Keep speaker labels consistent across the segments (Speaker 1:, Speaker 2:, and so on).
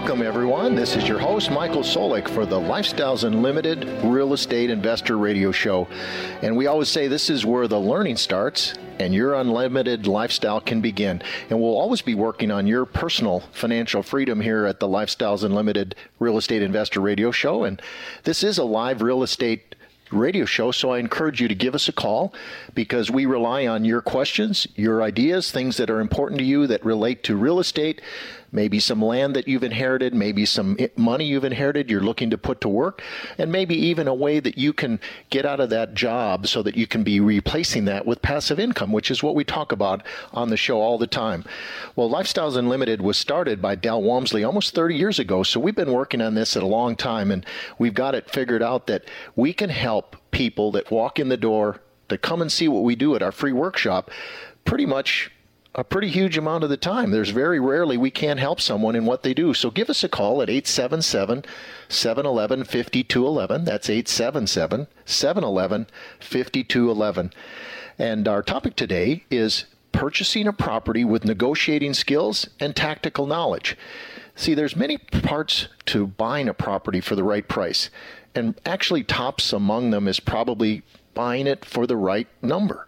Speaker 1: Welcome, everyone. This is your host, Michael Soulek, for the Lifestyles Unlimited Real Estate Investor Radio Show. And we always say this is where the learning starts and your unlimited lifestyle can begin. And we'll always be working on your personal financial freedom here at the Lifestyles Unlimited Real Estate Investor Radio Show. And this is a live real estate radio show. So I encourage you to give us a call because we rely on your questions, your ideas, things that are important to you that relate to real estate, maybe some land that you've inherited, maybe some money you've inherited you're looking to put to work, and maybe even a way that you can get out of that job so that you can be replacing that with passive income, which is what we talk about on the show all the time. Well, Lifestyles Unlimited was started by Del Walmsley almost 30 years ago, so we've been working on this at a long time, and we've got it figured out that we can help people that walk in the door to come and see what we do at our free workshop pretty much a pretty huge amount of the time. There's very rarely we can't help someone in what they do. So give us a call at 877 711 5211. That's 877 711 5211. And our topic today is purchasing a property with negotiating skills and tactical knowledge. See, there's many parts to buying a property for the right price. And actually tops among them is probably buying it for the right number.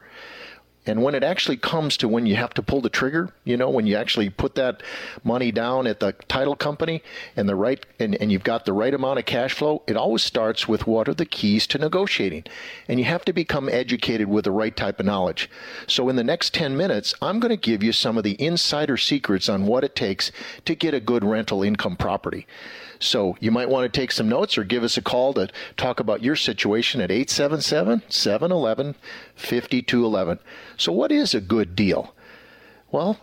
Speaker 1: And when it actually comes to when you have to pull the trigger, you know, when you actually put that money down at the title company and the right and, and you've got the right amount of cash flow, it always starts with what are the keys to negotiating. And you have to become educated with the right type of knowledge. So in the next 10 minutes, I'm going to give you some of the insider secrets on what it takes to get a good rental income property. So you might want to take some notes or give us a call to talk about your situation at 877 711 5211. So, what is a good deal? Well,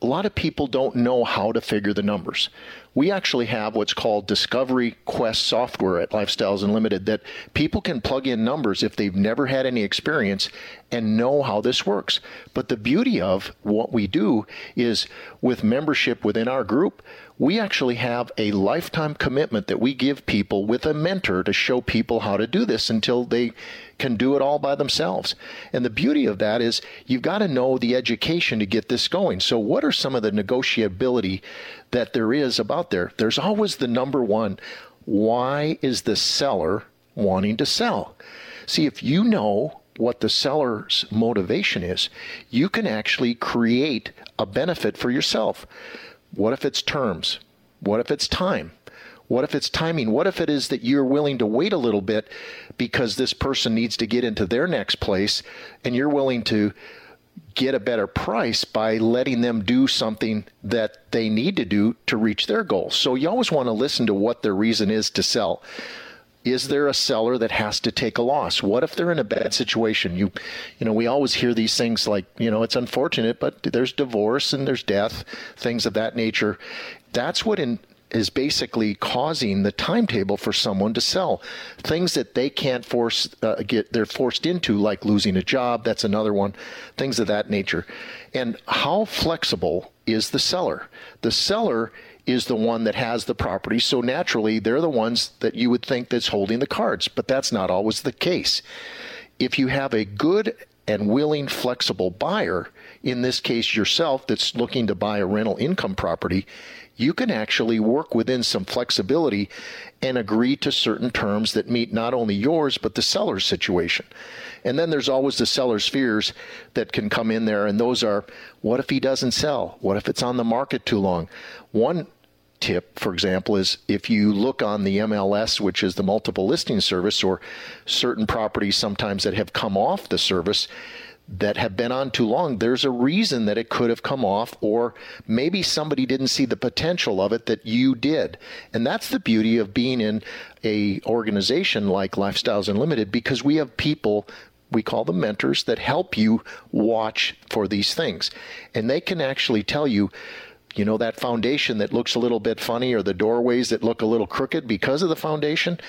Speaker 1: a lot of people don't know how to figure the numbers. We actually have what's called Discovery Quest software at Lifestyles Unlimited that people can plug in numbers if they've never had any experience and know how this works. But the beauty of what we do is with membership within our group, we actually have a lifetime commitment that we give people with a mentor to show people how to do this until they can do it all by themselves. And the beauty of that is you've got to know the education to get this going. So, what are some of the negotiability that there is about there? There's always the number one why is the seller wanting to sell? See, if you know what the seller's motivation is, you can actually create a benefit for yourself. What if it's terms? What if it's time? What if it's timing? What if it is that you're willing to wait a little bit because this person needs to get into their next place and you're willing to get a better price by letting them do something that they need to do to reach their goals? So you always want to listen to what their reason is to sell. Is there a seller that has to take a loss? What if they're in a bad situation? You, you know, we always hear these things like, you know, it's unfortunate, but there's divorce and there's death, things of that nature. That's what in, is basically causing the timetable for someone to sell things that they can't force uh, get they're forced into like losing a job that's another one things of that nature and how flexible is the seller the seller is the one that has the property so naturally they're the ones that you would think that's holding the cards but that's not always the case if you have a good and willing flexible buyer in this case yourself that's looking to buy a rental income property you can actually work within some flexibility and agree to certain terms that meet not only yours but the seller's situation. And then there's always the seller's fears that can come in there, and those are what if he doesn't sell? What if it's on the market too long? One tip, for example, is if you look on the MLS, which is the multiple listing service, or certain properties sometimes that have come off the service, that have been on too long, there's a reason that it could have come off, or maybe somebody didn't see the potential of it that you did. And that's the beauty of being in a organization like Lifestyles Unlimited because we have people we call them mentors that help you watch for these things. And they can actually tell you You know, that foundation that looks a little bit funny or the doorways that look a little crooked because of the foundation?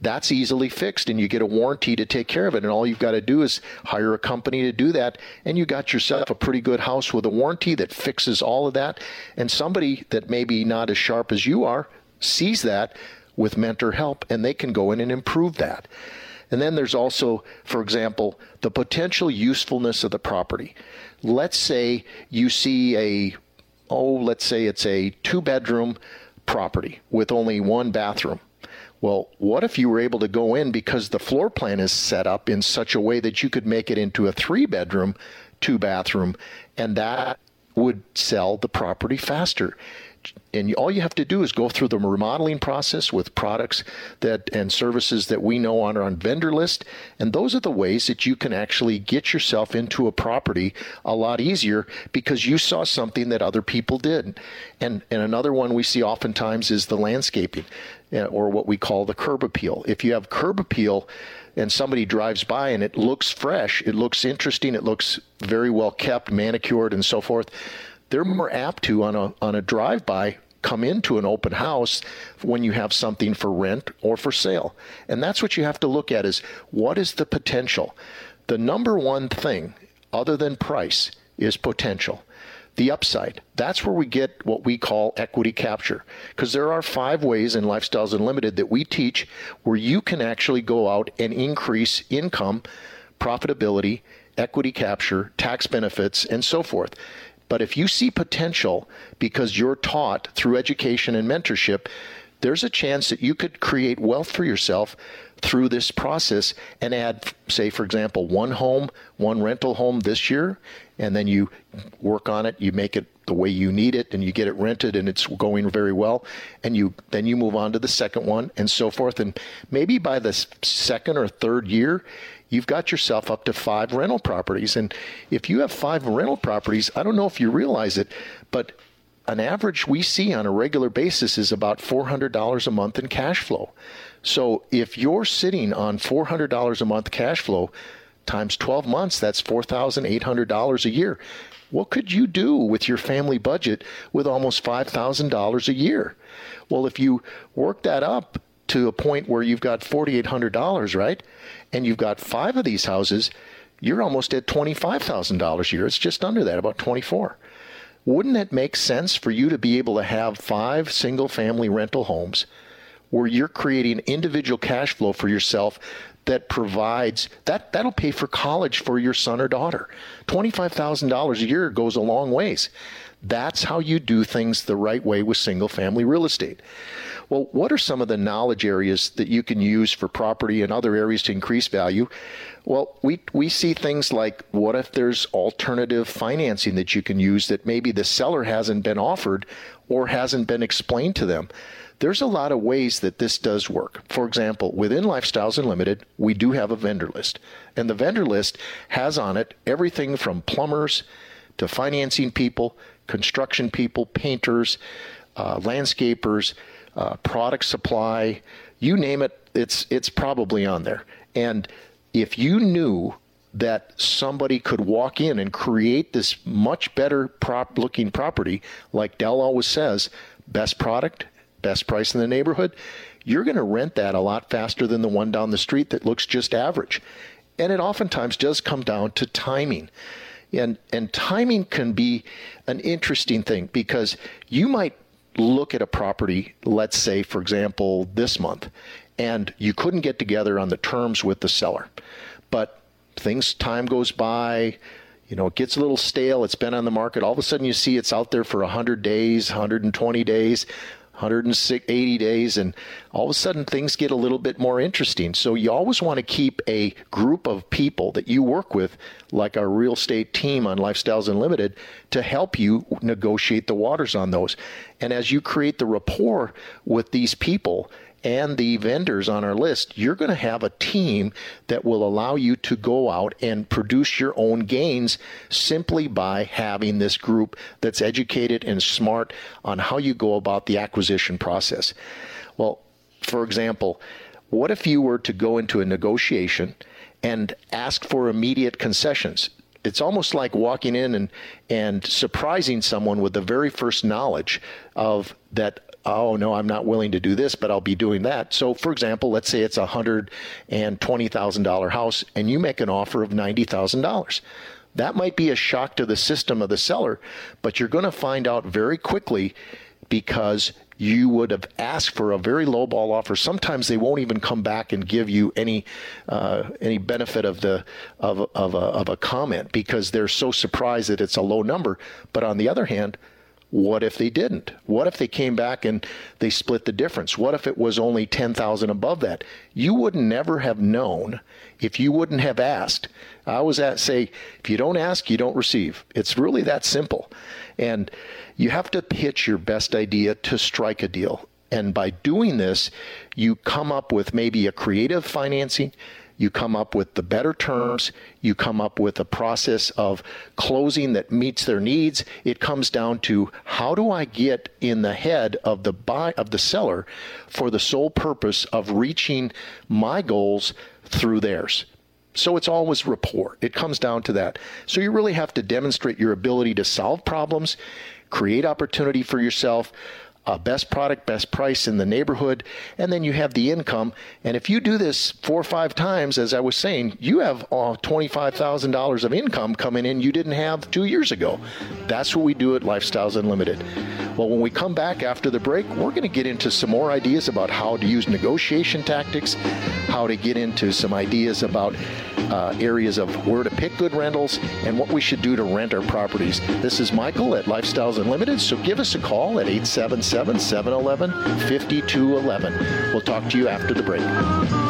Speaker 1: That's easily fixed, and you get a warranty to take care of it. And all you've got to do is hire a company to do that, and you got yourself a pretty good house with a warranty that fixes all of that. And somebody that maybe not as sharp as you are sees that with mentor help, and they can go in and improve that. And then there's also, for example, the potential usefulness of the property. Let's say you see a, oh, let's say it's a two bedroom property with only one bathroom. Well, what if you were able to go in because the floor plan is set up in such a way that you could make it into a three bedroom, two bathroom, and that would sell the property faster? And all you have to do is go through the remodeling process with products that and services that we know on our vendor list and those are the ways that you can actually get yourself into a property a lot easier because you saw something that other people did. And and another one we see oftentimes is the landscaping uh, or what we call the curb appeal. If you have curb appeal and somebody drives by and it looks fresh it looks interesting it looks very well kept manicured and so forth they're more apt to on a on a drive by come into an open house when you have something for rent or for sale. And that's what you have to look at is what is the potential? The number one thing other than price is potential. The upside. That's where we get what we call equity capture. Because there are five ways in Lifestyles Unlimited that we teach where you can actually go out and increase income, profitability, equity capture, tax benefits, and so forth. But if you see potential because you're taught through education and mentorship, there's a chance that you could create wealth for yourself through this process and add, say, for example, one home, one rental home this year, and then you work on it, you make it the way you need it, and you get it rented, and it's going very well, and you then you move on to the second one, and so forth, and maybe by the second or third year, you've got yourself up to five rental properties. And if you have five rental properties, I don't know if you realize it, but an average we see on a regular basis is about $400 a month in cash flow. So if you're sitting on $400 a month cash flow times 12 months, that's $4,800 a year. What could you do with your family budget with almost $5,000 a year? Well, if you work that up to a point where you've got $4,800, right? And you've got five of these houses, you're almost at $25,000 a year. It's just under that, about 24. Wouldn't it make sense for you to be able to have five single family rental homes where you're creating individual cash flow for yourself that provides that that'll pay for college for your son or daughter. $25,000 a year goes a long ways. That's how you do things the right way with single family real estate. Well, what are some of the knowledge areas that you can use for property and other areas to increase value? Well, we, we see things like what if there's alternative financing that you can use that maybe the seller hasn't been offered or hasn't been explained to them? There's a lot of ways that this does work. For example, within Lifestyles Unlimited, we do have a vendor list. And the vendor list has on it everything from plumbers to financing people, construction people, painters, uh, landscapers, uh, product supply, you name it, it's it's probably on there. And if you knew that somebody could walk in and create this much better prop looking property, like Del always says, best product, best price in the neighborhood, you're going to rent that a lot faster than the one down the street that looks just average. And it oftentimes does come down to timing. And and timing can be an interesting thing because you might look at a property, let's say, for example, this month, and you couldn't get together on the terms with the seller. But things, time goes by, you know, it gets a little stale, it's been on the market. All of a sudden, you see it's out there for 100 days, 120 days. 180 days, and all of a sudden things get a little bit more interesting. So you always want to keep a group of people that you work with, like our real estate team on Lifestyles Unlimited, to help you negotiate the waters on those. And as you create the rapport with these people, and the vendors on our list, you're going to have a team that will allow you to go out and produce your own gains simply by having this group that's educated and smart on how you go about the acquisition process. Well, for example, what if you were to go into a negotiation and ask for immediate concessions? it's almost like walking in and and surprising someone with the very first knowledge of that oh no i'm not willing to do this but i'll be doing that so for example let's say it's a hundred and twenty thousand dollar house and you make an offer of ninety thousand dollars that might be a shock to the system of the seller but you're going to find out very quickly because you would have asked for a very low ball offer. Sometimes they won't even come back and give you any uh, any benefit of the of of a, of a comment because they're so surprised that it's a low number. But on the other hand, what if they didn't? What if they came back and they split the difference? What if it was only 10,000 above that? You would never have known if you wouldn't have asked. I always say, if you don't ask, you don't receive. It's really that simple. And you have to pitch your best idea to strike a deal. And by doing this, you come up with maybe a creative financing, you come up with the better terms, you come up with a process of closing that meets their needs. It comes down to how do I get in the head of the buy of the seller for the sole purpose of reaching my goals through theirs. So it's always rapport. It comes down to that. So you really have to demonstrate your ability to solve problems create opportunity for yourself, uh, best product, best price in the neighborhood, and then you have the income. And if you do this four or five times, as I was saying, you have uh, $25,000 of income coming in you didn't have two years ago. That's what we do at Lifestyles Unlimited. Well, when we come back after the break, we're going to get into some more ideas about how to use negotiation tactics, how to get into some ideas about uh, areas of where to pick good rentals and what we should do to rent our properties. This is Michael at Lifestyles Unlimited, so give us a call at 877 711 5211. We'll talk to you after the break.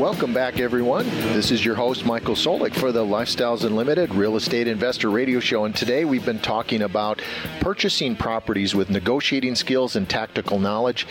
Speaker 1: Welcome back, everyone. This is your host, Michael Soulek, for the Lifestyles Unlimited Real Estate Investor Radio Show. And today we've been talking about purchasing properties with negotiating skills and tactical knowledge.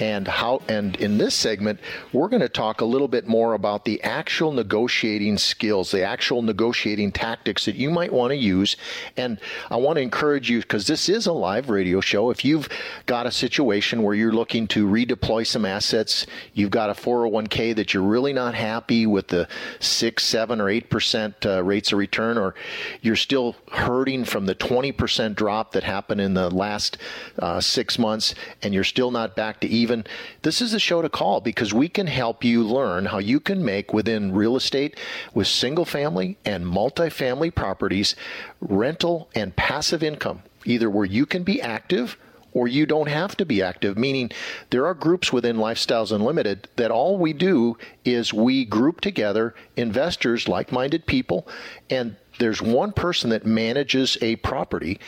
Speaker 1: And how, and in this segment, we're going to talk a little bit more about the actual negotiating skills, the actual negotiating tactics that you might want to use. And I want to encourage you, because this is a live radio show, if you've got a situation where you're looking to redeploy some assets, you've got a 401k that you're really not not happy with the six, seven, or eight percent uh, rates of return, or you're still hurting from the 20% drop that happened in the last uh, six months, and you're still not back to even, this is a show to call because we can help you learn how you can make within real estate with single family and multifamily properties rental and passive income, either where you can be active or you don't have to be active, meaning there are groups within Lifestyles Unlimited that all we do is we group together investors, like minded people, and there's one person that manages a property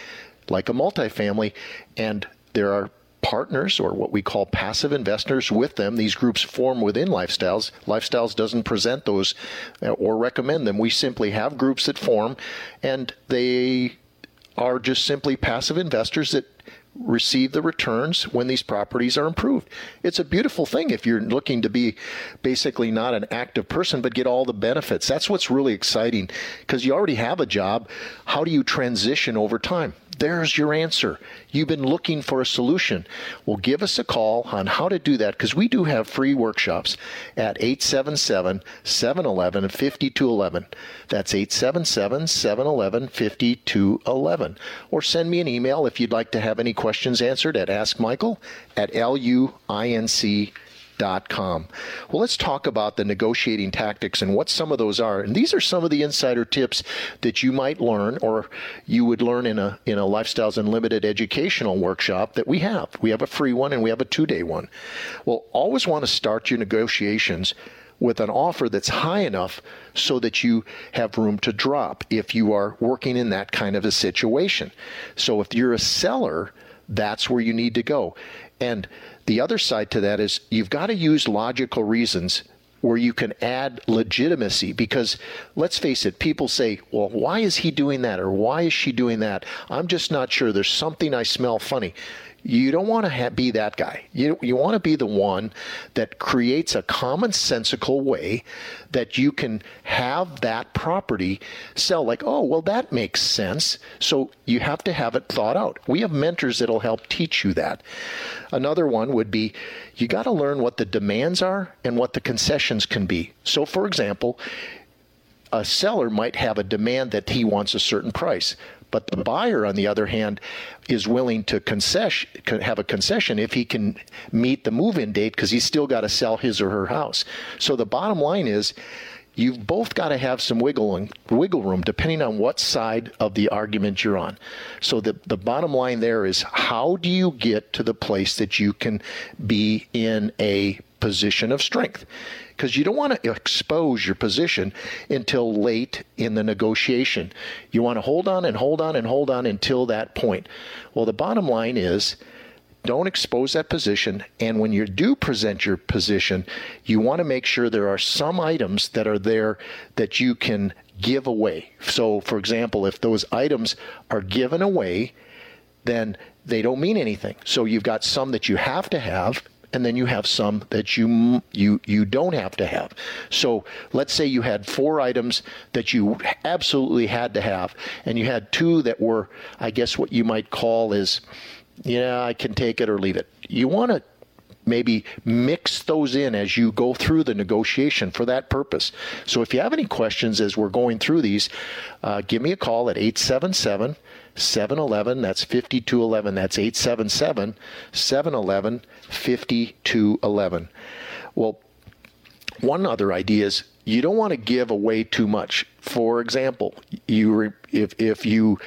Speaker 1: like a multifamily, and there are partners or what we call passive investors with them. These groups form within Lifestyles. Lifestyles doesn't present those uh, or recommend them. We simply have groups that form and they are just simply passive investors that receive the returns when these properties are improved. It's a beautiful thing if you're looking to be basically not an active person but get all the benefits. That's what's really exciting because you already have a job. How do you transition over time? There's your answer. You've been looking for a solution. Well, give us a call on how to do that because we do have free workshops at 877 711 5211. That's 877 711 5211. Or send me an email if you'd like to have any questions answered at askmichael at luinc.com com. Well, let's talk about the negotiating tactics and what some of those are. And these are some of the insider tips that you might learn or you would learn in a in a Lifestyles Unlimited educational workshop that we have. We have a free one and we have a two-day one. Well, always want to start your negotiations with an offer that's high enough so that you have room to drop if you are working in that kind of a situation. So if you're a seller, that's where you need to go. And the other side to that is you've got to use logical reasons where you can add legitimacy because let's face it people say well why is he doing that or why is she doing that? I'm just not sure. There's something i smell funny you don't want to ha- be that guy. You, you want to be the one that creates a commonsensical way that you can have that property sell. Like, oh, well, that makes sense. So you have to have it thought out. We have mentors that'll help teach you that. Another one would be you got to learn what the demands are and what the concessions can be. So, for example, a seller might have a demand that he wants a certain price. But the buyer, on the other hand, is willing to have a concession if he can meet the move-in date because he's still got to sell his or her house. So the bottom line is, you've both got to have some wiggle wiggle room depending on what side of the argument you're on. So the the bottom line there is how do you get to the place that you can be in a position of strength? because you don't want to expose your position until late in the negotiation. You want to hold on and hold on and hold on until that point. Well, the bottom line is don't expose that position. And when you do present your position, you want to make sure there are some items that are there that you can give away. So, for example, if those items are given away, then they don't mean anything. So you've got some that you have to have and then you have some that you you you don't have to have. So let's say you had four items that you absolutely had to have, and you had two that were, I guess, what you might call is, yeah, I can take it or leave it. You want to maybe mix those in as you go through the negotiation for that purpose. So if you have any questions as we're going through these, uh, give me a call at 877 711. That's 5211. That's 877 711 5211. Well, one other idea is you don't want to give away too much. For example, you if if you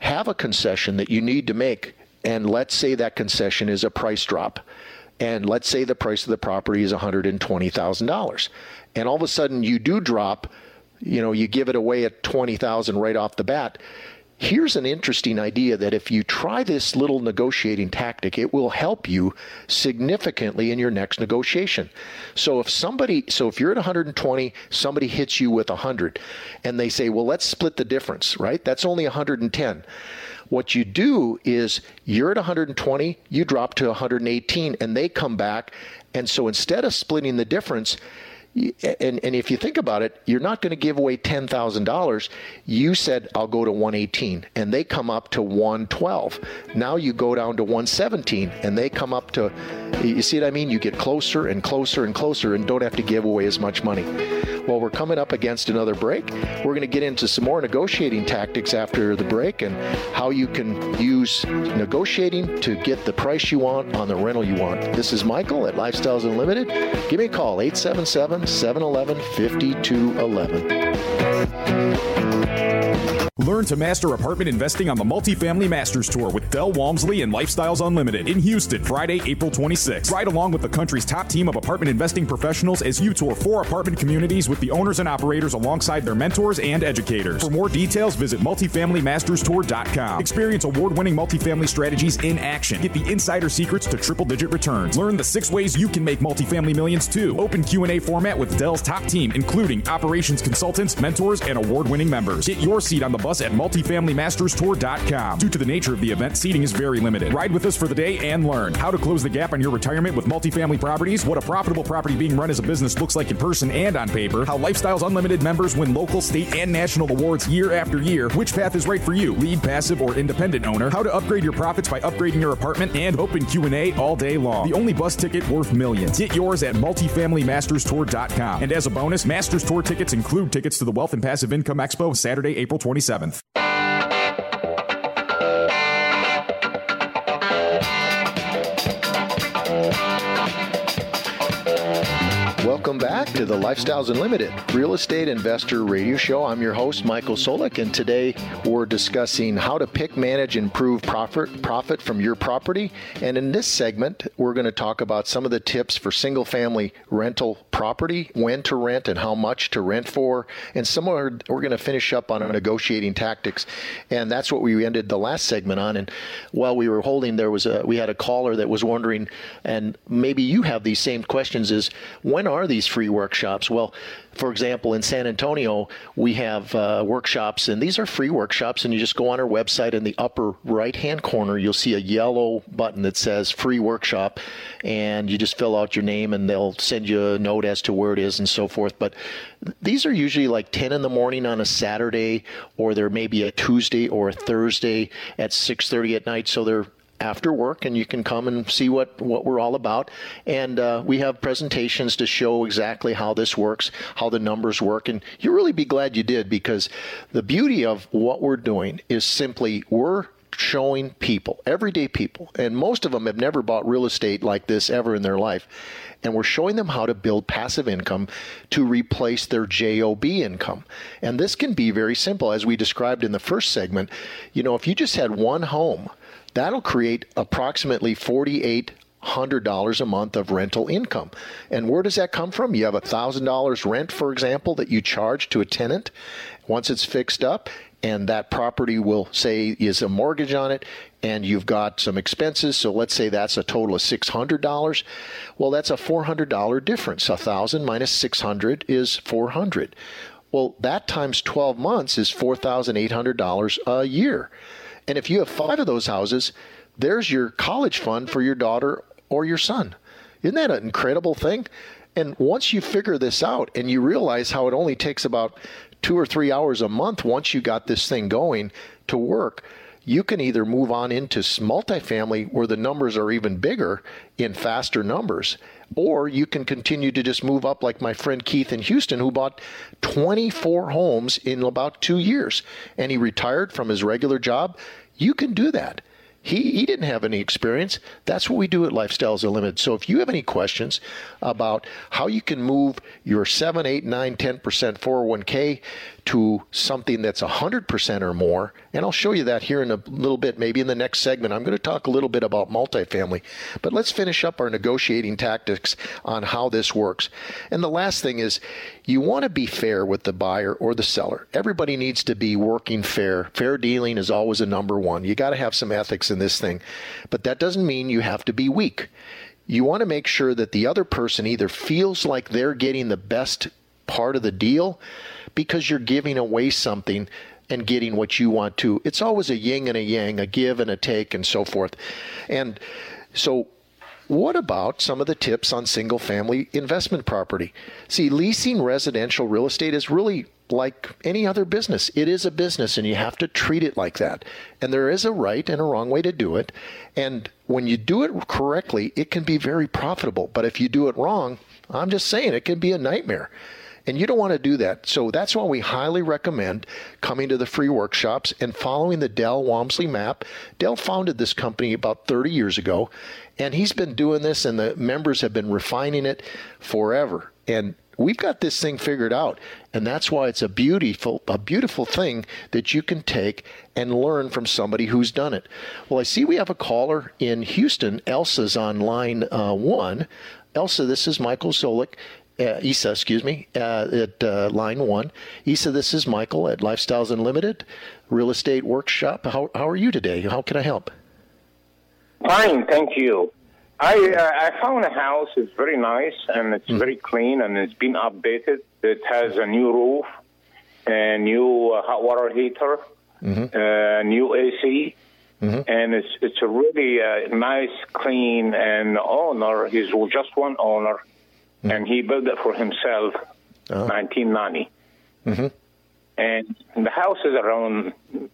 Speaker 1: have a concession that you need to make, and let's say that concession is a price drop, and let's say the price of the property is one hundred and twenty thousand dollars, and all of a sudden you do drop, you know, you give it away at twenty thousand right off the bat Here's an interesting idea that if you try this little negotiating tactic, it will help you significantly in your next negotiation. So if somebody, so if you're at 120, somebody hits you with 100 and they say, well, let's split the difference, right? That's only 110. What you do is you're at 120, you drop to 118, and they come back. And so instead of splitting the difference, and, and if you think about it, you're not going to give away $10,000. You said, I'll go to 118, and they come up to 112. Now you go down to 117, and they come up to, you see what I mean? You get closer and closer and closer and don't have to give away as much money. Well, we're coming up against another break. We're going to get into some more negotiating tactics after the break and how you can use negotiating to get the price you want on the rental you want. This is Michael at Lifestyles Unlimited. Give me a call, 877 711 5211.
Speaker 2: Learn to master apartment investing on the Multifamily Masters Tour with Del Walmsley and Lifestyles Unlimited in Houston, Friday, April 26. Ride along with the country's top team of apartment investing professionals as you tour four apartment communities with the owners and operators alongside their mentors and educators. For more details, visit multifamilymasterstour.com. Experience award-winning multifamily strategies in action. Get the insider secrets to triple-digit returns. Learn the six ways you can make multifamily millions too. Open Q&A format with Del's top team, including operations consultants, mentors, and award-winning members. Get your seat on the bus at multifamilymasterstour.com. Due to the nature of the event, seating is very limited. Ride with us for the day and learn how to close the gap on your retirement with multifamily properties, what a profitable property being run as a business looks like in person and on paper, how Lifestyles Unlimited members win local, state, and national awards year after year, which path is right for you, lead, passive, or independent owner, how to upgrade your profits by upgrading your apartment, and open Q&A all day long. The only bus ticket worth millions. Get yours at multifamilymasterstour.com. And as a bonus, Masters Tour tickets include tickets to the Wealth and Passive Income Expo Saturday, April 27th.
Speaker 1: Back to the Lifestyles Unlimited Real Estate Investor Radio Show. I'm your host, Michael Soulek, and today we're discussing how to pick, manage, improve profit, profit from your property. And in this segment, we're going to talk about some of the tips for single family rental property, when to rent, and how much to rent for. And similar, we're going to finish up on negotiating tactics, and that's what we ended the last segment on. And while we were holding, there was a we had a caller that was wondering, and maybe you have these same questions: is when are these free workshops? Well, for example, in San Antonio, we have uh, workshops, and these are free workshops. And you just go on our website in the upper right hand corner, you'll see a yellow button that says free workshop, and you just fill out your name, and they'll send you a note as to where it is and so forth. But these are usually like 10 in the morning on a Saturday, or there may be a Tuesday or a Thursday at 6:30 at night. So they're after work and you can come and see what, what we're all about. And uh, we have presentations to show exactly how this works, how the numbers work. And you'll really be glad you did because the beauty of what we're doing is simply we're showing people, everyday people, and most of them have never bought real estate like this ever in their life. And we're showing them how to build passive income to replace their JOB income. And this can be very simple, as we described in the first segment. You know, if you just had one home, that'll create approximately 48 hundred dollars a month of rental income. And where does that come from? You have a thousand dollars rent, for example, that you charge to a tenant. Once it's fixed up, and that property will say is a mortgage on it, and you've got some expenses. So let's say that's a total of six hundred dollars. Well, that's a four hundred dollar difference. A thousand minus six hundred is four hundred. Well, that times twelve months is four thousand eight hundred dollars a year. And if you have five of those houses, there's your college fund for your daughter or your son. Isn't that an incredible thing? And once you figure this out and you realize how it only takes about two or three hours a month once you got this thing going to work, you can either move on into multifamily where the numbers are even bigger in faster numbers, or you can continue to just move up like my friend Keith in Houston, who bought 24 homes in about two years and he retired from his regular job. You can do that. He, he didn't have any experience. That's what we do at Lifestyles Unlimited. So if you have any questions about how you can move your 7, 8, 9, 10% 401k to something that's 100% or more. And I'll show you that here in a little bit, maybe in the next segment. I'm going to talk a little bit about multifamily. But let's finish up our negotiating tactics on how this works. And the last thing is you want to be fair with the buyer or the seller. Everybody needs to be working fair. Fair dealing is always a number one. You got to have some ethics this thing. But that doesn't mean you have to be weak. You want to make sure that the other person either feels like they're getting the best part of the deal because you're giving away something and getting what you want to. It's always a yin and a yang, a give and a take, and so forth. And so, what about some of the tips on single family investment property? See, leasing residential real estate is really like any other business. It is a business and you have to treat it like that. And there is a right and a wrong way to do it. And when you do it correctly, it can be very profitable. But if you do it wrong, I'm just saying it can be a nightmare. And you don't want to do that. So that's why we highly recommend coming to the free workshops and following the Del Walmsley map. Del founded this company about 30 years ago, and he's been doing this, and the members have been refining it forever. And we've got this thing figured out and that's why it's a beautiful a beautiful thing that you can take and learn from somebody who's done it well i see we have a caller in houston elsa's on line uh, one elsa this is michael Soulek uh, Isa, excuse me, uh, at uh, line one. Isa, this is Michael at Lifestyles Unlimited Real Estate Workshop. How, how are you today? How can I help?
Speaker 3: Fine, thank you. I uh, I found a house. It's very nice and it's mm very clean and it's been updated. It has a new roof, a new uh, hot water heater, mm-hmm. uh, new AC. Mm-hmm. And it's it's a really uh, nice, clean, and owner. He's just one owner mm-hmm. and he built it for himself, uh-huh. 1990. Mm-hmm. And the house is around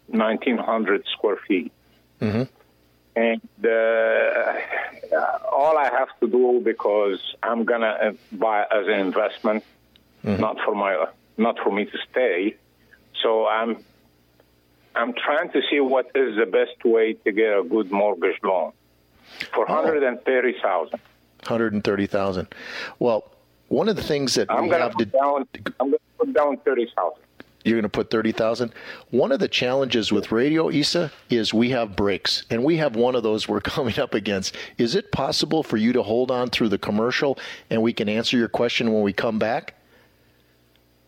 Speaker 3: 1,900 square feet. And uh, all I have to do because I'm gonna uh, buy as an investment, mm-hmm. not for my, not for me to stay. So I'm, I'm trying to see what is the best way to get a good mortgage loan for oh. hundred and thirty thousand.
Speaker 1: 130,000. Well, one of the things that
Speaker 3: I'm
Speaker 1: we
Speaker 3: gonna
Speaker 1: have
Speaker 3: to down, I'm going to put down 30,000.
Speaker 1: You're going to put 30,000. One of the challenges with radio, Isa, is we have breaks, and we have one of those we're coming up against. Is it possible for you to hold on through the commercial and we can answer your question when we come back?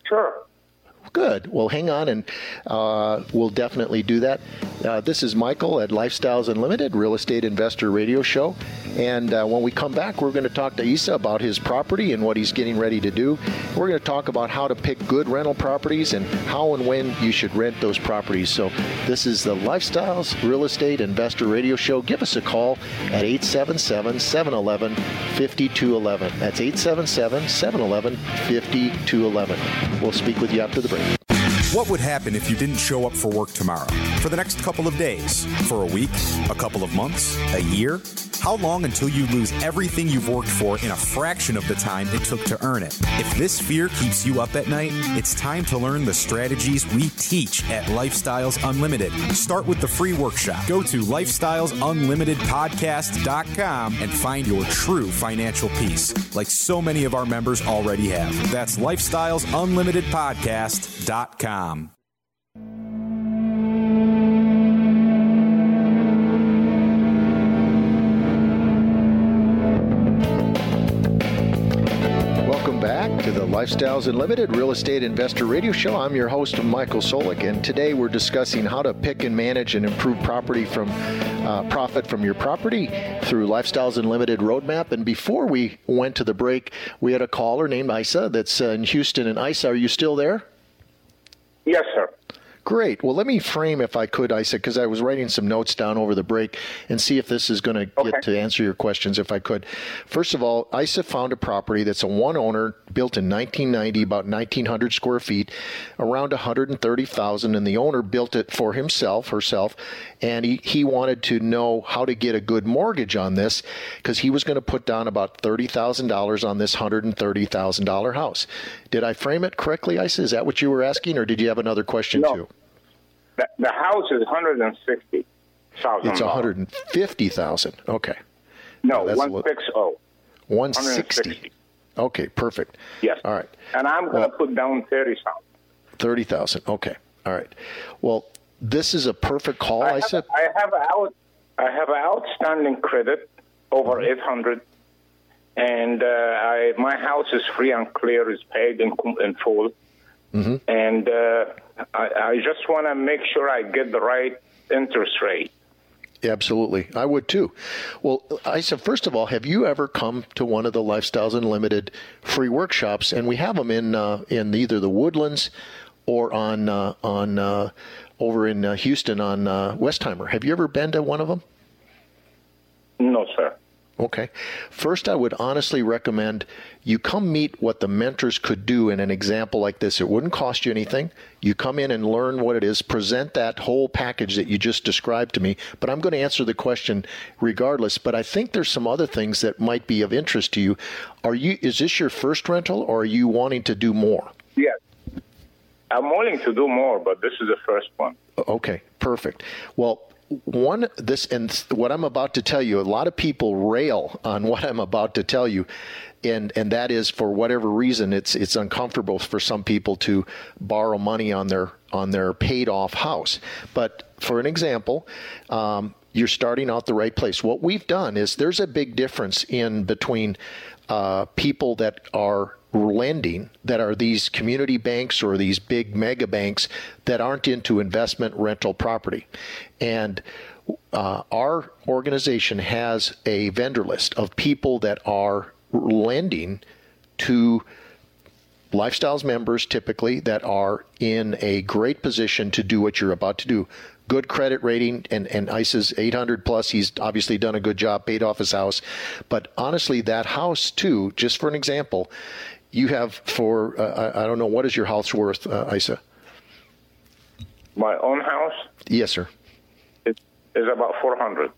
Speaker 3: Sure.
Speaker 1: Good. Well, hang on, and uh, we'll definitely do that. Uh, this is Michael at Lifestyles Unlimited, Real Estate Investor Radio Show. And uh, when we come back, we're going to talk to Isa about his property and what he's getting ready to do. We're going to talk about how to pick good rental properties and how and when you should rent those properties. So, this is the Lifestyles Real Estate Investor Radio Show. Give us a call at 877 711 5211. That's 877 711 5211. We'll speak with you after the.
Speaker 2: What would happen if you didn't show up for work tomorrow? For the next couple of days? For a week? A couple of months? A year? How long until you lose everything you've worked for in a fraction of the time it took to earn it? If this fear keeps you up at night, it's time to learn the strategies we teach at Lifestyles Unlimited. Start with the free workshop. Go to lifestylesunlimitedpodcast.com and find your true financial peace, like so many of our members already have. That's lifestylesunlimitedpodcast.com.
Speaker 1: the Lifestyles Unlimited Real Estate Investor Radio Show. I'm your host, Michael Soulek, and today we're discussing how to pick and manage and improve property from uh, profit from your property through Lifestyles Unlimited Roadmap. And before we went to the break, we had a caller named Isa that's uh, in Houston. And Isa, are you still there?
Speaker 3: Yes, sir.
Speaker 1: Great. Well, let me frame, if I could, Isa, because I was writing some notes down over the break and see if this is going to
Speaker 3: Okay.
Speaker 1: get to answer your questions, if I could. First of all, Isa found a property that's a one owner, built in 1990, about 1,900 square feet, around 130,000, and the owner built it for himself, herself, and he, he wanted to know how to get a good mortgage on this because he was going to put down about $30,000 on this $130,000 house. Did I frame it correctly, Isa? Is that what you were asking, or did you have another question
Speaker 3: No.
Speaker 1: too?
Speaker 3: The, the house is 160 thousand.
Speaker 1: It's 150,000. Okay.
Speaker 3: No, one six zero.
Speaker 1: 160.
Speaker 3: 160.
Speaker 1: Okay, perfect.
Speaker 3: Yes.
Speaker 1: All right.
Speaker 3: And I'm going to
Speaker 1: Well-
Speaker 3: put down thirty thousand.
Speaker 1: 30,000. Okay. All right. Well, this is a perfect call, I,
Speaker 3: I have,
Speaker 1: said.
Speaker 3: I have out. I have an outstanding credit over
Speaker 1: Mm-hmm.
Speaker 3: eight hundred, and uh, I my house is free and clear, is paid in in full,
Speaker 1: Mm-hmm.
Speaker 3: and uh, I, I just want to make sure I get the right interest rate.
Speaker 1: Absolutely. I would too. Well, I said, first of all, have you ever come to one of the Lifestyles Unlimited free workshops? And we have them in, uh, in either the Woodlands or on, uh, on, uh, over in uh, Houston on uh, Westheimer. Have you ever been to one of them?
Speaker 3: No, sir.
Speaker 1: Okay. First, I would honestly recommend you come meet what the mentors could do in an example like this. It wouldn't cost you anything. You come in and learn what it is, present that whole package that you just described to me. But I'm going to answer the question regardless. But I think there's some other things that might be of interest to you. Are you is this your first rental or are you wanting to do more?
Speaker 3: Yes. I'm willing to do more, but this is the first one.
Speaker 1: Okay, perfect. Well, one this and what I'm about to tell you, a lot of people rail on what I'm about to tell you, and and that is for whatever reason it's it's uncomfortable for some people to borrow money on their on their paid off house. But for an example. Um, you're starting out the right place. What we've done is there's a big difference in between uh, people that are lending that are these community banks or these big mega banks that aren't into investment rental property. And uh, our organization has a vendor list of people that are lending to lifestyles members typically that are in a great position to do what you're about to do good credit rating and and Isa's 800 plus. He's obviously done a good job paid off his house. But honestly that house too just for an example you have for uh, I, I don't know what is your house worth uh, Isa?
Speaker 3: My own house?
Speaker 1: Yes sir.
Speaker 3: Is, is about 400,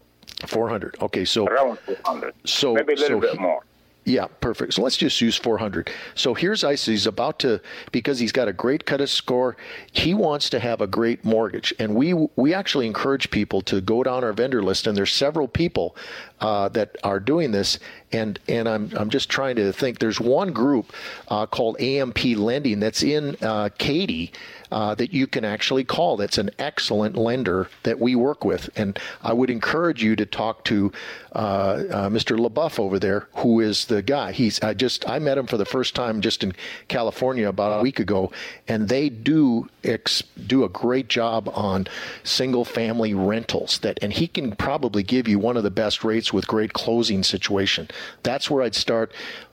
Speaker 1: 400 okay so
Speaker 3: around 400.
Speaker 1: So-
Speaker 3: maybe a little
Speaker 1: so
Speaker 3: bit
Speaker 1: he-
Speaker 3: more.
Speaker 1: Yeah, perfect. So let's just use 400. So here's Ice. He's about to because he's got a great credit score. He wants to have a great mortgage, and we we actually encourage people to go down our vendor list. And there's several people uh, that are doing this, and and I'm I'm just trying to think. There's one group uh, called AMP Lending that's in uh, Katy uh, that you can actually call. That's an excellent lender that we work with, and I would encourage you to talk to uh, uh, Mr. LeBuff over there, who is the guy. He's I just I met him for the first time just in California about a week ago, and they do ex- do a great job on single family rentals. That and he can probably give you one of the best rates with great closing situation. That's where I'd start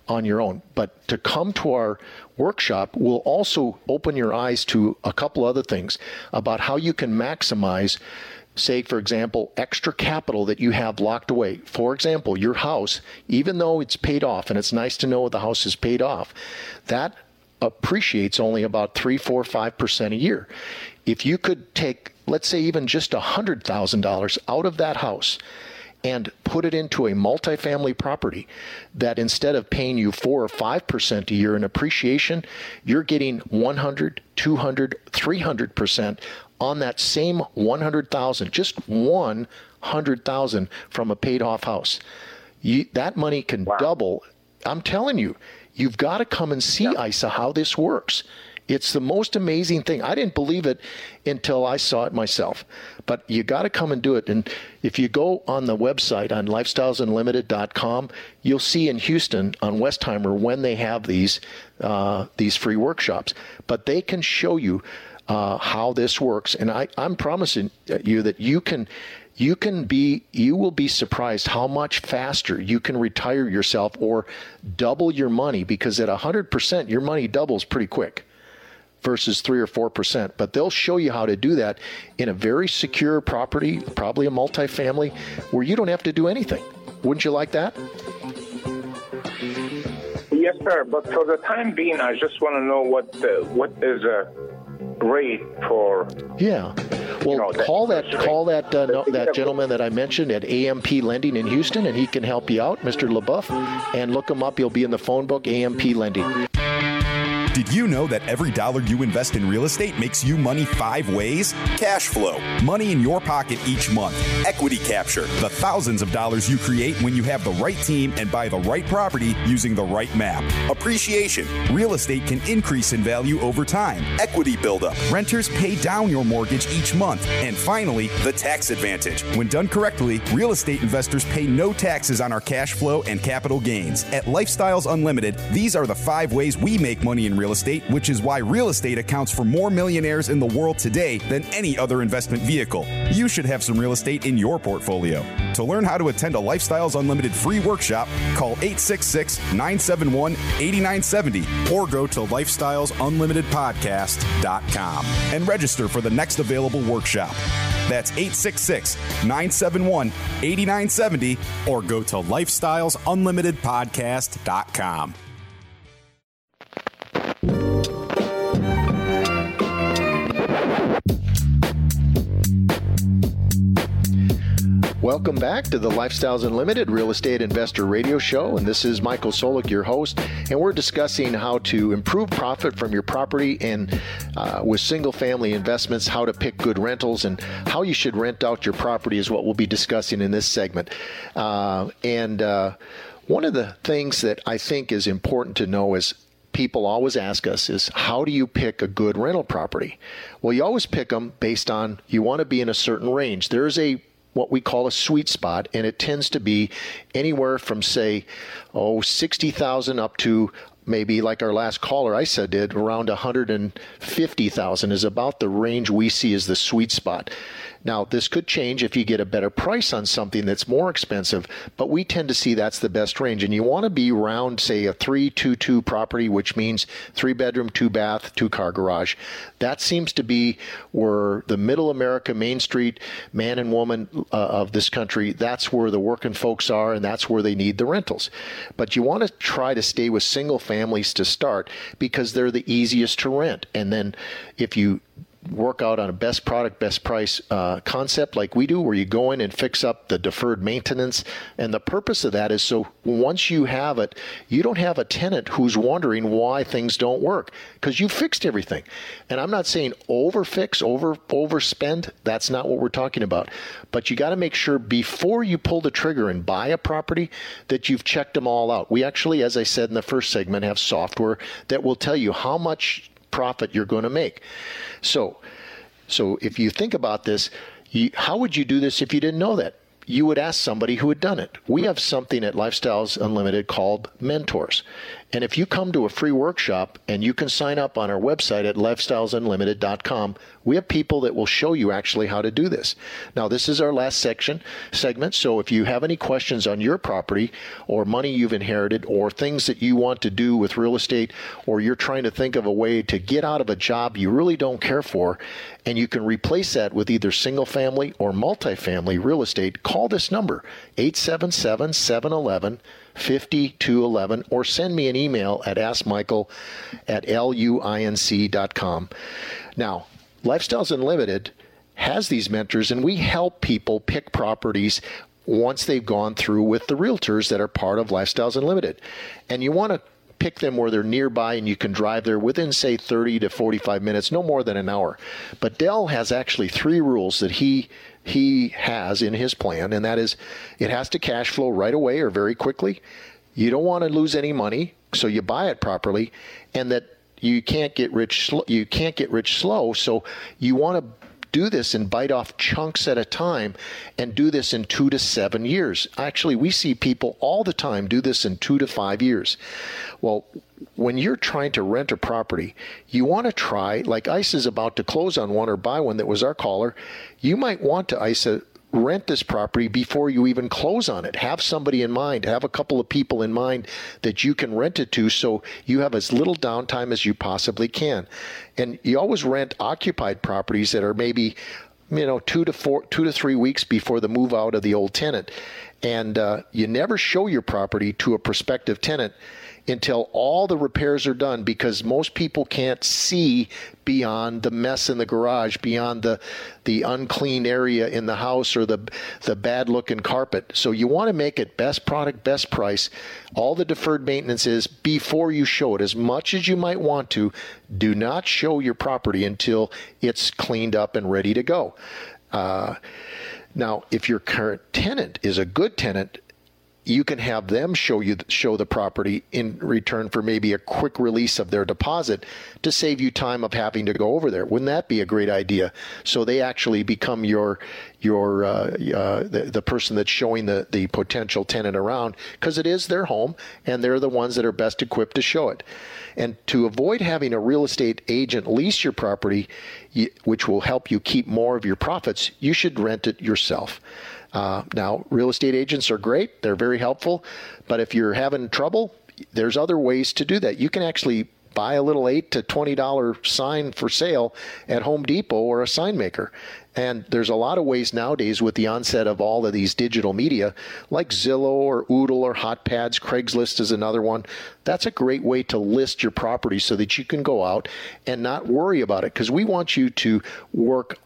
Speaker 1: on your own. But to come to our workshop will also open your eyes to a couple other things about how you can maximize say, for example, extra capital that you have locked away. For example, your house, even though it's paid off, and it's nice to know the house is paid off, that appreciates only about three, four, five percent a year. If you could take, let's say, even just a hundred thousand dollars out of that house and put it into a multifamily property that instead of paying you 4 or 5% a year in appreciation, you're getting 100, 200, 300% on that same 100,000, just 100,000 from a paid off house. You, that money can wow. double. I'm telling you, you've got to come and see. Isa how this works. It's the most amazing thing. I didn't believe it until I saw it myself. But you got to come and do it. And if you go on the website on lifestylesunlimited.com, you'll see in Houston on Westheimer when they have these uh, these free workshops. But they can show you uh, how this works. And I, I'm promising you that you can you can be you will be surprised how much faster you can retire yourself or double your money because at 100% your money doubles pretty quick versus 3 or 4%. But they'll show you how to do that in a very secure property, probably a multifamily, where you don't have to do anything. Wouldn't you like that?
Speaker 3: Yes, sir. But for the time being, I just want to know what the, what is a rate for.
Speaker 1: Yeah. Well, you know, call that, that call that uh, no, that gentleman that I mentioned at AMP Lending in Houston, and he can help you out, Mr. LeBuff. And look him up; he'll be in the phone book. AMP Lending.
Speaker 2: Did you know that every dollar you invest in real estate makes you money five ways? Cash flow, money in your pocket each month. Equity capture, the thousands of dollars you create when you have the right team and buy the right property using the right map. Appreciation, real estate can increase in value over time. Equity buildup, renters pay down your mortgage each month. And finally, the tax advantage. When done correctly, real estate investors pay no taxes on our cash flow and capital gains. At Lifestyles Unlimited, these are the five ways we make money in real estate, which is why real estate accounts for more millionaires in the world today than any other investment vehicle. You should have some real estate in your portfolio. To learn how to attend a Lifestyles Unlimited free workshop, call 866 971 8970 or go to lifestylesunlimitedpodcast.com and register for the next available workshop. That's 866 971 8970 or go to lifestylesunlimitedpodcast.com.
Speaker 1: Welcome back to the Lifestyles Unlimited Real Estate Investor Radio Show. And this is Michael Soulek, your host. And we're discussing how to improve profit from your property and uh, with single family investments, how to pick good rentals, and how you should rent out your property is what we'll be discussing in this segment. Uh, and uh, one of the things that I think is important to know is people always ask us is how do you pick a good rental property? Well, you always pick them based on you want to be in a certain range. There's a what we call a sweet spot, and it tends to be anywhere from say, oh, oh, sixty thousand up to maybe like our last caller I said did around 150,000 is about the range we see as the sweet spot. Now, this could change if you get a better price on something that's more expensive, but we tend to see that's the best range. And you want to be around, say, a 322 property, which means three bedroom, two bath, two car garage. That seems to be where the middle America, Main Street, man and woman uh, of this country, that's where the working folks are, and that's where they need the rentals. But you want to try to stay with single families to start because they're the easiest to rent. And then if you work out on a best product, best price uh, concept like we do, where you go in and fix up the deferred maintenance. And the purpose of that is so once you have it, you don't have a tenant who's wondering why things don't work because you fixed everything. And I'm not saying overfix, over overspend. That's not what we're talking about. But you got to make sure before you pull the trigger and buy a property that you've checked them all out. We actually, as I said in the first segment, have software that will tell you how much profit you're going to make. So, so if you think about this, you, how would you do this if you didn't know that? You would ask somebody who had done it. We have something at Lifestyles Unlimited called mentors. And if you come to a free workshop and you can sign up on our website at lifestylesunlimited.com, we have people that will show you actually how to do this. Now, this is our last section segment. So if you have any questions on your property or money you've inherited or things that you want to do with real estate or you're trying to think of a way to get out of a job you really don't care for and you can replace that with either single family or multifamily real estate, call this number 877 711 5211 or send me an email at askmichael at luinc.com. Now, Lifestyles Unlimited has these mentors, and we help people pick properties once they've gone through with the realtors that are part of Lifestyles Unlimited. And you want to pick them where they're nearby and you can drive there within, say, 30 to 45 minutes, no more than an hour. But Del has actually three rules that he he has in his plan, and that is it has to cash flow right away or very quickly. You don't want to lose any money, so you buy it properly, and that you can't get rich. You can't get rich slow, so you want to do this and bite off chunks at a time and do this in two to seven years. Actually, we see people all the time do this in two to five years. Well, when you're trying to rent a property, you want to try, like Isa is about to close on one or buy one that was our caller, you might want to Isa rent this property before you even close on it. Have somebody in mind, have a couple of people in mind that you can rent it to so you have as little downtime as you possibly can. And you always rent occupied properties that are maybe you know two to four two to three weeks before the move out of the old tenant and uh, you never show your property to a prospective tenant until all the repairs are done because most people can't see beyond the mess in the garage, beyond the the unclean area in the house or the the bad looking carpet. So you want to make it best product, best price. All the deferred maintenance is before you show it as much as you might want to. Do not show your property until it's cleaned up and ready to go. Uh, now, if your current tenant is a good tenant, you can have them show you show the property in return for maybe a quick release of their deposit to save you time of having to go over there. Wouldn't that be a great idea? So they actually become your your uh, uh, the, the person that's showing the the potential tenant around because it is their home and they're the ones that are best equipped to show it. And to avoid having a real estate agent lease your property, which will help you keep more of your profits, you should rent it yourself. Uh, now, real estate agents are great, they're very helpful, but if you're having trouble, there's other ways to do that. You can actually buy a little eight to twenty dollar sign for sale at Home Depot or a sign maker. And there's a lot of ways nowadays with the onset of all of these digital media, like Zillow or Oodle or HotPads, Craigslist is another one. That's a great way to list your property so that you can go out and not worry about it because we want you to work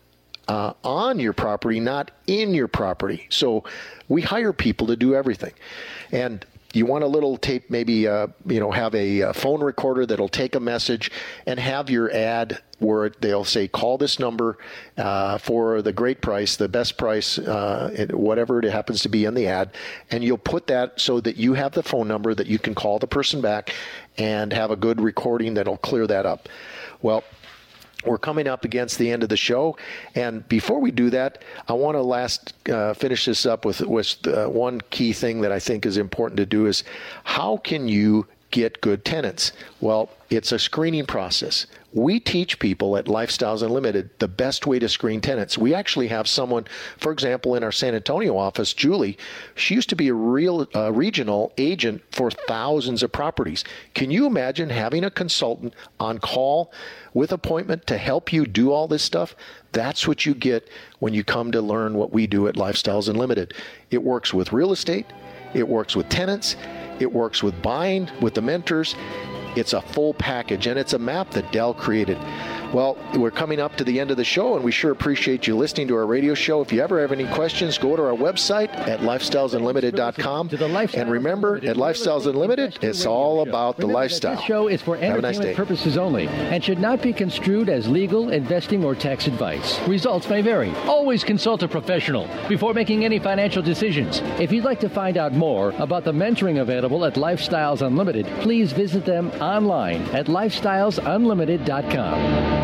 Speaker 1: uh, on your property, not in your property. So we hire people to do everything. And you want a little tape, maybe uh, you know, have a, a, phone recorder that'll take a message and have your ad where they'll say, "Call this number uh, for the great price, the best price, uh, whatever it happens to be in the ad," and you'll put that so that you have the phone number that you can call the person back and have a good recording that'll clear that up. Well, we're coming up against the end of the show, and before we do that, I want to last uh, finish this up with with uh, one key thing that I think is important to do is how can you get good tenants? Well, it's a screening process. We teach people at Lifestyles Unlimited the best way to screen tenants. We actually have someone, for example, in our San Antonio office, Julie. She used to be a real uh, regional agent for thousands of properties. Can you imagine having a consultant on call with appointment to help you do all this stuff? That's what you get when you come to learn what we do at Lifestyles Unlimited. It works with real estate, it works with tenants, it works with buying with the mentors, it's a full package, and it's a map that Del created. Well, we're coming up to the end of the show, and we sure appreciate you listening to our radio show. If you ever have any questions, go to our website at lifestylesunlimited.com. And remember, at Lifestyles Unlimited, it's all about the lifestyle.
Speaker 4: This show is for
Speaker 1: a nice
Speaker 4: entertainment purposes only and should not be construed as legal, investing, or tax advice. Results may vary. Always consult a professional before making any financial decisions. If you'd like to find out more about the mentoring available at Lifestyles Unlimited, please visit them online at lifestylesunlimited.com.